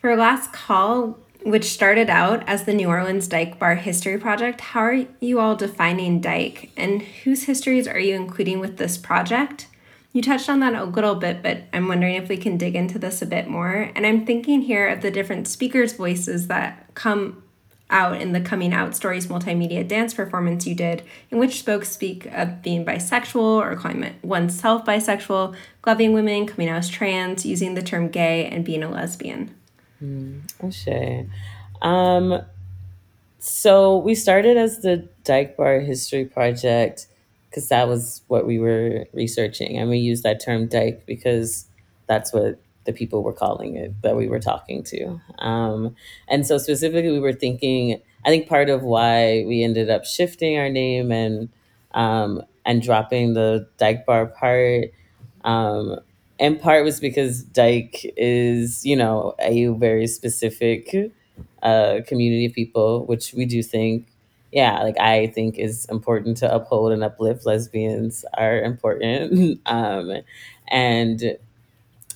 for last call which started out as the New Orleans Dyke Bar History Project. How are you all defining Dyke, and whose histories are you including with this project? You touched on that a little bit, but I'm wondering if we can dig into this a bit more. And I'm thinking here of the different speakers' voices that come out in the Coming Out Stories multimedia dance performance you did, in which folks speak of being bisexual or calling oneself bisexual, loving women, coming out as trans, using the term gay, and being a lesbian. Mm, O'Shea. Um, so we started as the Dyke Bar History Project because that was what we were researching, and we used that term Dyke because that's what the people were calling it that we were talking to. Um, and so specifically, we were thinking. I think part of why we ended up shifting our name and um, and dropping the Dyke Bar part um, in part was because Dyke is, you know, a very specific uh, community of people, which we do think, yeah, like I think is important to uphold and uplift. Lesbians are important, um, and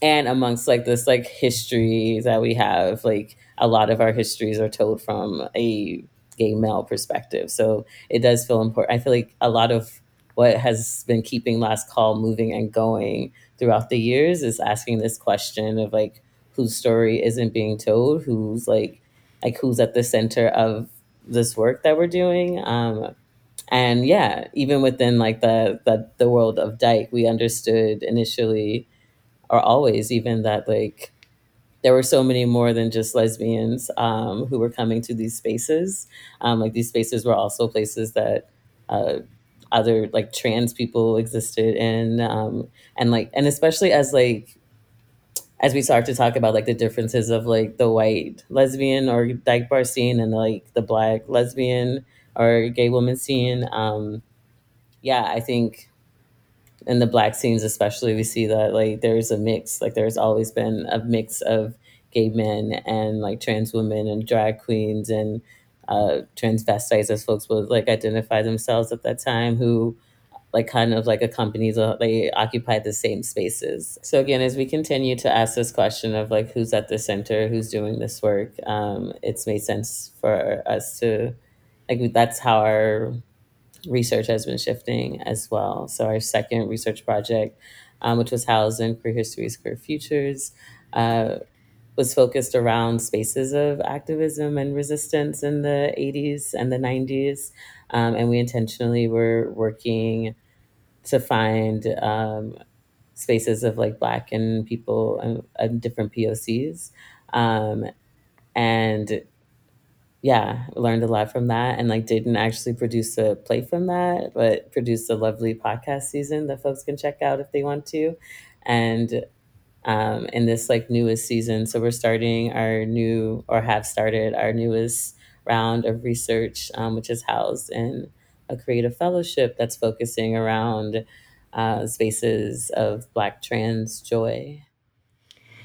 and amongst like this like history that we have like a lot of our histories are told from a gay male perspective so it does feel important i feel like a lot of what has been keeping last call moving and going throughout the years is asking this question of like whose story isn't being told who's like like who's at the center of this work that we're doing um and yeah even within like the the, the world of dyke we understood initially or always even that like there were so many more than just lesbians um, who were coming to these spaces. Um, like these spaces were also places that uh, other like trans people existed in, um, and like and especially as like as we start to talk about like the differences of like the white lesbian or dyke bar scene and like the black lesbian or gay woman scene. Um, yeah, I think in the black scenes especially we see that like there's a mix like there's always been a mix of gay men and like trans women and drag queens and uh transvestites as folks would like identify themselves at that time who like kind of like accompany the they occupy the same spaces so again as we continue to ask this question of like who's at the center who's doing this work um it's made sense for us to like that's how our research has been shifting as well. So our second research project, um, which was housed in Queer Histories, Queer Futures, uh, was focused around spaces of activism and resistance in the 80s and the 90s. Um, and we intentionally were working to find um, spaces of like Black and people and, and different POCs. Um, and yeah, learned a lot from that and like didn't actually produce a play from that, but produced a lovely podcast season that folks can check out if they want to. And um, in this like newest season, so we're starting our new or have started our newest round of research, um, which is housed in a creative fellowship that's focusing around uh, spaces of Black trans joy.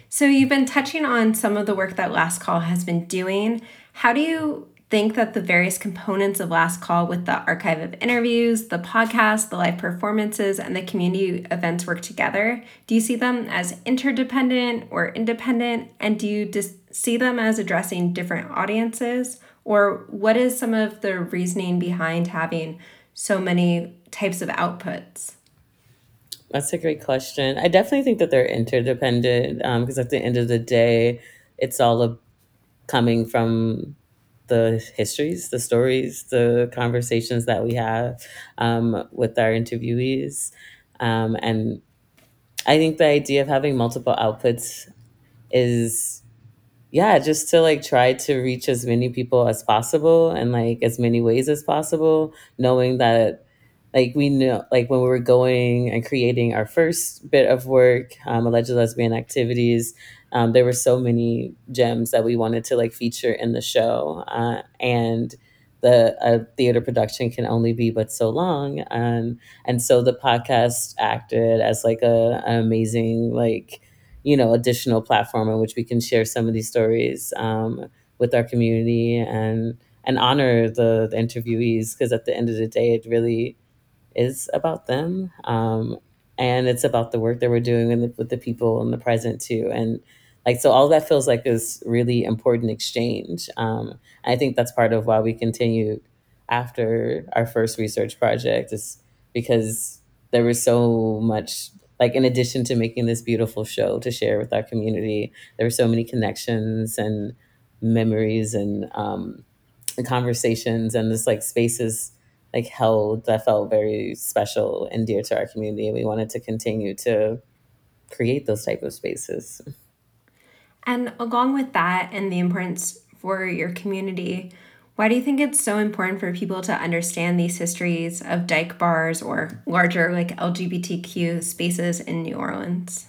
So, you've been touching on some of the work that Last Call has been doing. How do you think that the various components of Last Call with the archive of interviews, the podcast, the live performances, and the community events work together? Do you see them as interdependent or independent? And do you dis- see them as addressing different audiences? Or what is some of the reasoning behind having so many types of outputs? That's a great question. I definitely think that they're interdependent because at the end of the day, it's all coming from the histories, the stories, the conversations that we have um, with our interviewees. Um, and I think the idea of having multiple outputs is yeah just to like try to reach as many people as possible and like as many ways as possible knowing that like we know like when we were going and creating our first bit of work um, alleged lesbian activities um, there were so many gems that we wanted to like feature in the show uh, and the a theater production can only be but so long and and so the podcast acted as like a an amazing like you know additional platform in which we can share some of these stories um, with our community and and honor the, the interviewees because at the end of the day it really is about them um, and it's about the work that we're doing the, with the people in the present too and like so all that feels like this really important exchange um, i think that's part of why we continued after our first research project is because there was so much like in addition to making this beautiful show to share with our community there were so many connections and memories and um, and conversations and this like spaces like held that felt very special and dear to our community and we wanted to continue to create those type of spaces. And along with that and the importance for your community, why do you think it's so important for people to understand these histories of dyke bars or larger like LGBTQ spaces in New Orleans?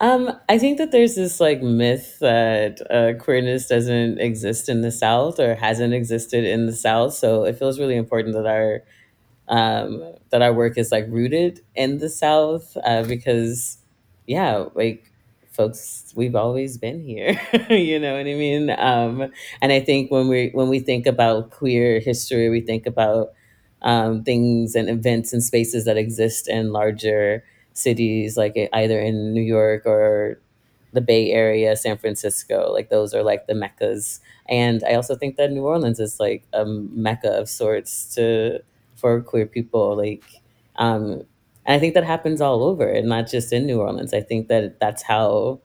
um, I think that there's this like myth that uh, queerness doesn't exist in the South or hasn't existed in the South. So it feels really important that our um, that our work is like rooted in the South uh, because, yeah, like folks, we've always been here. you know what I mean? Um, and I think when we when we think about queer history, we think about um, things and events and spaces that exist in larger cities, like e- either in New York or the Bay Area, San Francisco. Like those are like the meccas. And I also think that New Orleans is like a mecca of sorts to for queer people. Like, um, and I think that happens all over, and not just in New Orleans. I think that that's how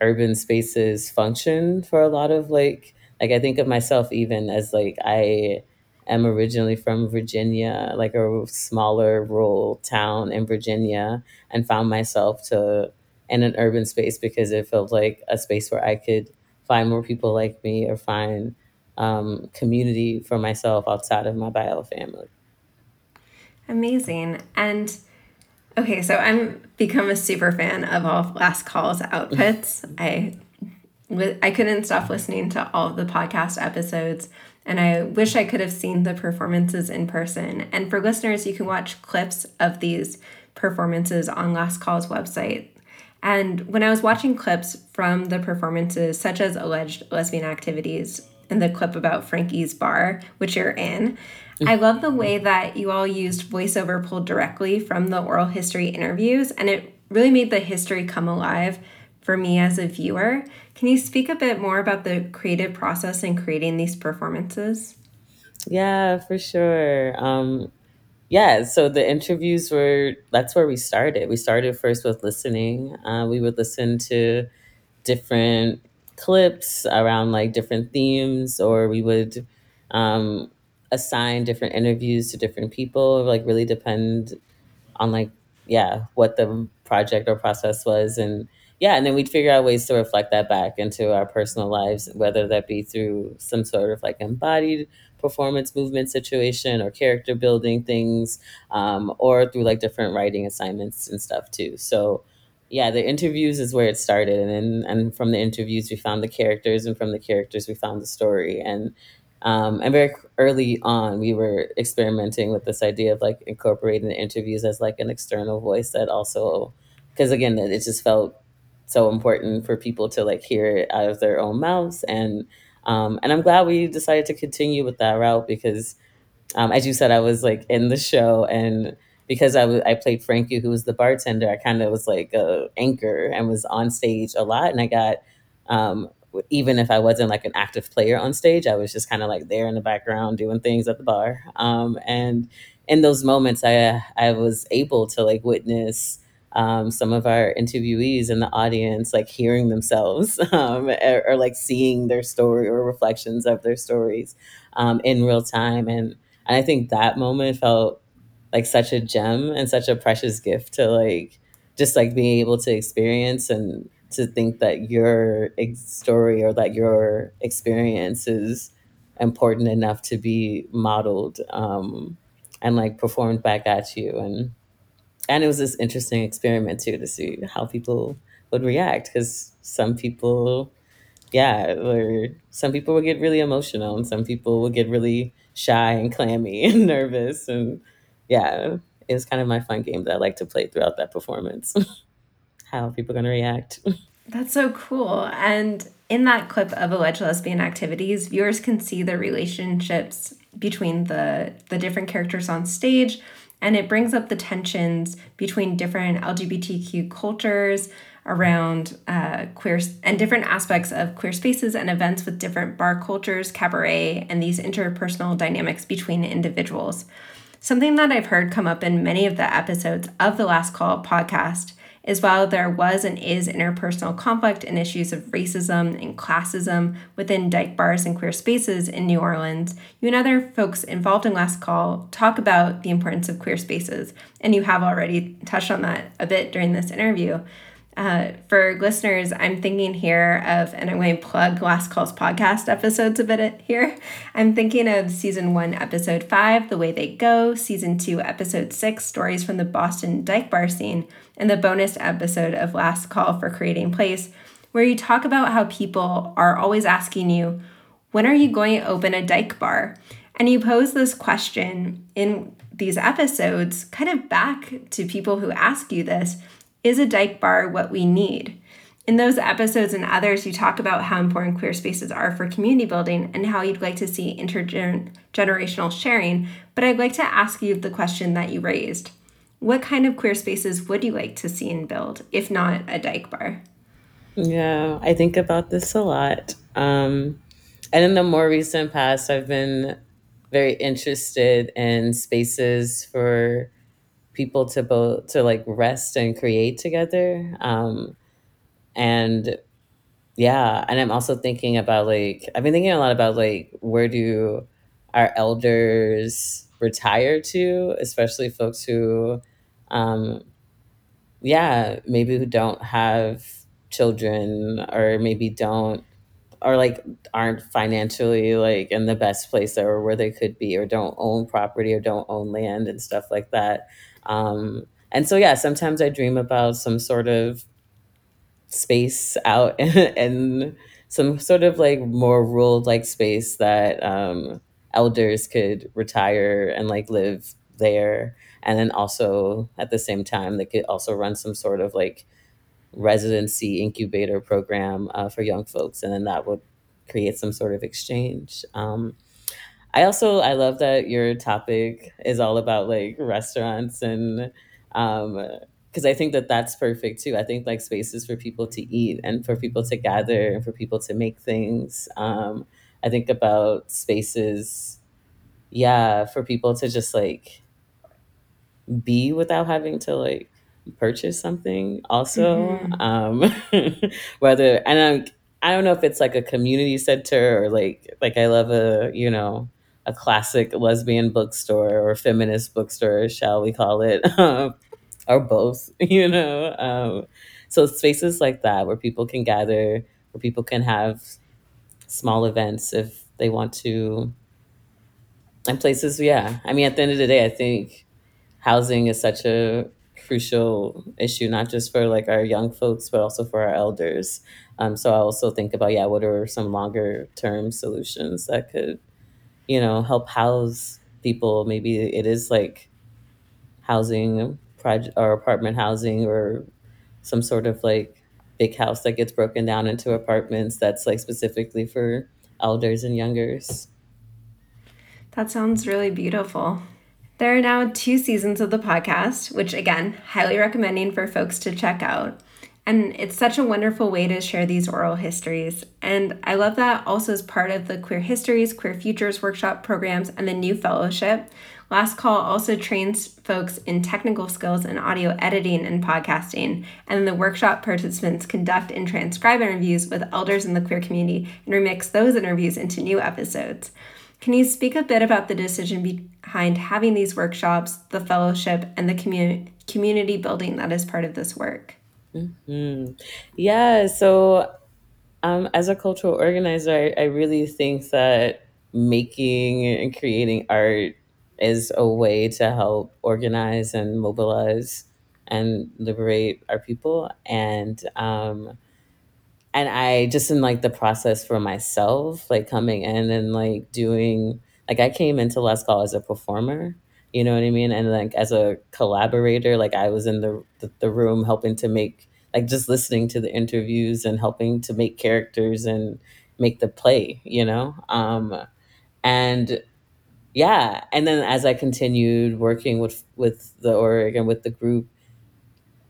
urban spaces function for a lot of like like I think of myself even as like I am originally from Virginia, like a smaller rural town in Virginia, and found myself to in an urban space because it felt like a space where I could find more people like me or find um, community for myself outside of my bio family. Amazing. And okay, so I'm become a super fan of all of Last Call's outfits. I I couldn't stop listening to all the podcast episodes, and I wish I could have seen the performances in person. And for listeners, you can watch clips of these performances on Last Call's website. And when I was watching clips from the performances, such as alleged lesbian activities and the clip about Frankie's bar, which you're in, I love the way that you all used voiceover pulled directly from the oral history interviews, and it really made the history come alive for me as a viewer. Can you speak a bit more about the creative process in creating these performances? Yeah, for sure. Um, yeah, so the interviews were that's where we started. We started first with listening. Uh, we would listen to different clips around like different themes, or we would um, assign different interviews to different people. Like really depend on like yeah what the project or process was and yeah and then we'd figure out ways to reflect that back into our personal lives whether that be through some sort of like embodied performance movement situation or character building things um, or through like different writing assignments and stuff too so yeah the interviews is where it started and then and from the interviews we found the characters and from the characters we found the story and um, and very early on, we were experimenting with this idea of like incorporating the interviews as like an external voice that also, because again, it just felt so important for people to like hear it out of their own mouths. And um, and I'm glad we decided to continue with that route because um, as you said, I was like in the show, and because I I played Frankie, who was the bartender, I kind of was like a anchor and was on stage a lot, and I got um, even if I wasn't like an active player on stage, I was just kind of like there in the background doing things at the bar, um, and in those moments, I I was able to like witness. Um, some of our interviewees in the audience like hearing themselves um, or, or like seeing their story or reflections of their stories um, in real time and and I think that moment felt like such a gem and such a precious gift to like just like being able to experience and to think that your story or that your experience is important enough to be modeled um, and like performed back at you and and it was this interesting experiment too to see how people would react because some people yeah, or some people would get really emotional and some people would get really shy and clammy and nervous. And yeah, it was kind of my fun game that I like to play throughout that performance. How people going to react? That's so cool. And in that clip of alleged lesbian activities, viewers can see the relationships between the the different characters on stage and it brings up the tensions between different LGBTQ cultures around uh, queer and different aspects of queer spaces and events with different bar cultures, cabaret, and these interpersonal dynamics between individuals. Something that I've heard come up in many of the episodes of the Last Call podcast is while there was and is interpersonal conflict and issues of racism and classism within dyke bars and queer spaces in New Orleans, you and other folks involved in Last Call talk about the importance of queer spaces, and you have already touched on that a bit during this interview. Uh, for listeners, I'm thinking here of, and I'm going to plug Last Calls podcast episodes a bit here. I'm thinking of season one, episode five, The Way They Go, season two, episode six, Stories from the Boston Dyke Bar Scene, and the bonus episode of Last Call for Creating Place, where you talk about how people are always asking you, when are you going to open a dyke bar? And you pose this question in these episodes kind of back to people who ask you this is a dyke bar what we need? In those episodes and others, you talk about how important queer spaces are for community building and how you'd like to see intergenerational sharing. But I'd like to ask you the question that you raised What kind of queer spaces would you like to see and build, if not a dyke bar? Yeah, I think about this a lot. Um, and in the more recent past, I've been very interested in spaces for people to both to like rest and create together um and yeah and i'm also thinking about like i've been thinking a lot about like where do our elders retire to especially folks who um yeah maybe who don't have children or maybe don't or like aren't financially like in the best place or where they could be or don't own property or don't own land and stuff like that um, and so, yeah, sometimes I dream about some sort of space out and some sort of like more ruled like space that um, elders could retire and like live there. And then also at the same time, they could also run some sort of like residency incubator program uh, for young folks. And then that would create some sort of exchange. Um, I also I love that your topic is all about like restaurants and um because I think that that's perfect too. I think like spaces for people to eat and for people to gather and for people to make things. Um I think about spaces yeah, for people to just like be without having to like purchase something also Mm-hmm. um whether and I'm, i don't know if it's like a community center or like like i love a you know a classic lesbian bookstore or feminist bookstore shall we call it um, or both you know? Um so spaces like that where people can gather where people can have small events if they want to. And places yeah. I mean at the end of the day i think housing is such a crucial issue, not just for like our young folks, but also for our elders. Um, so I also think about, yeah, what are some longer term solutions that could, you know, help house people? Maybe it is like housing project or apartment housing or some sort of like big house that gets broken down into apartments that's like specifically for elders and youngers. That sounds really beautiful. There are now two seasons of the podcast, which again, highly recommending for folks to check out. And it's such a wonderful way to share these oral histories. And I love that also as part of the Queer Histories, Queer Futures workshop programs, and the new fellowship. Last Call also trains folks in technical skills in audio editing and podcasting. And the workshop participants conduct and transcribe interviews with elders in the queer community and remix those interviews into new episodes. Can you speak a bit about the decision behind having these workshops, the fellowship, and the community community building that is part of this work? Mm. Yeah, so um, as a cultural organizer, I, I really think that making and creating art is a way to help organize and mobilize and liberate our people. And um, and I just in like the process for myself, like coming in and like doing like I came into Last Call as a performer, you know what I mean? And like as a collaborator, like I was in the the, the room helping to make like just listening to the interviews and helping to make characters and make the play, you know? Um and yeah, and then as I continued working with with the org and with the group,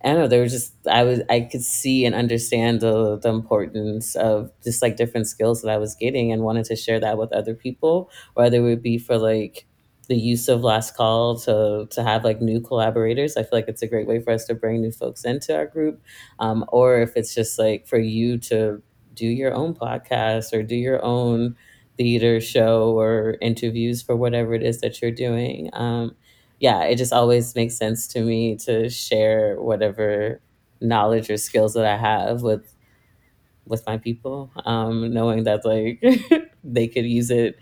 I don't know, there was just I was I could see and understand the the importance of just like different skills that I was getting and wanted to share that with other people, whether it would be for like the use of last call to to have like new collaborators. I feel like it's a great way for us to bring new folks into our group. Um, or if it's just like for you to do your own podcast or do your own theater show or interviews for whatever it is that you're doing. Um, yeah, it just always makes sense to me to share whatever knowledge or skills that I have with with my people, um, knowing that like they could use it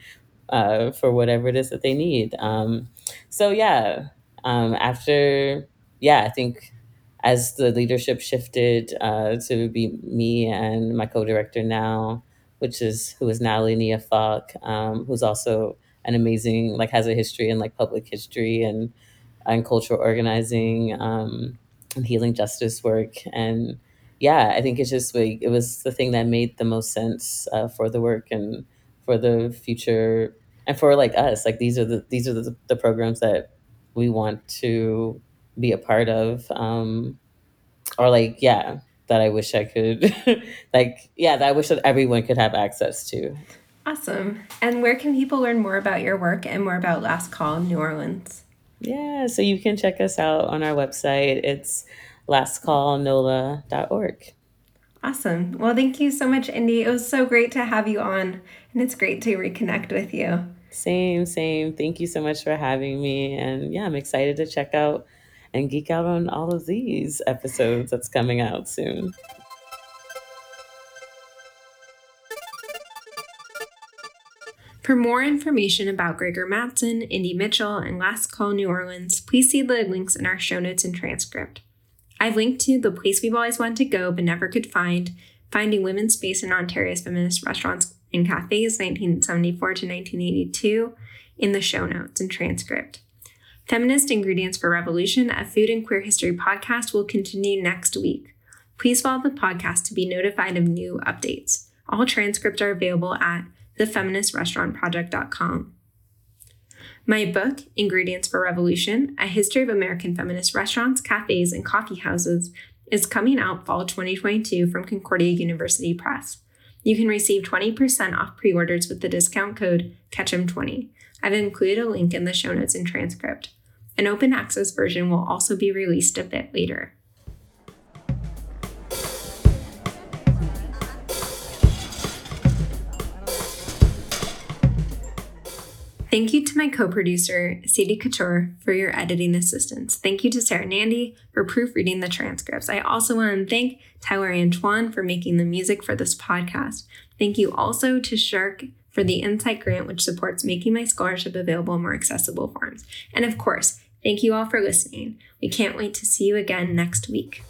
uh, for whatever it is that they need. Um, so yeah, um, after yeah, I think as the leadership shifted uh, to be me and my co-director now, which is who is Natalie Linnea Falk, um, who's also an amazing like has a history in like public history and and cultural organizing um, and healing justice work and yeah i think it's just like it was the thing that made the most sense uh, for the work and for the future and for like us like these are the these are the, the programs that we want to be a part of um or like yeah that i wish i could like yeah that i wish that everyone could have access to Awesome. And where can people learn more about your work and more about Last Call New Orleans? yeah so you can check us out on our website it's lastcallnola.org Awesome. Well, thank you so much, indee. It was so great to have you on, and it's great to reconnect with you. Same, same. Thank you so much for having me. And yeah, I'm excited to check out and geek out on all of these episodes that's coming out soon. For more information about Greggor Mattson, indee mitchell, and Last Call New Orleans, please see the links in our show notes and transcript. I've linked to The Place We've Always Wanted to Go But Never Could Find, Finding Women's Space in Ontario's Feminist Restaurants and Cafes 1974 to 1982 in the show notes and transcript. Feminist Ingredients for Revolution, a food and queer history podcast, will continue next week. Please follow the podcast to be notified of new updates. All transcripts are available at thefeministrestaurantproject.com. My book, Ingredients for Revolution A History of American Feminist Restaurants, Cafes, and Coffee Houses, is coming out fall 2022 from Concordia University Press. You can receive 20% off pre orders with the discount code KETCHUM20. I've included a link in the show notes and transcript. An open access version will also be released a bit later. Thank you to my co producer, Sadie Couture, for your editing assistance. Thank you to Sarah Nandy for proofreading the transcripts. I also want to thank Tyler Antoine for making the music for this podcast. Thank you also to SSHRC for the Insight Grant, which supports making my scholarship available in more accessible forms. And of course, thank you all for listening. We can't wait to see you again next week.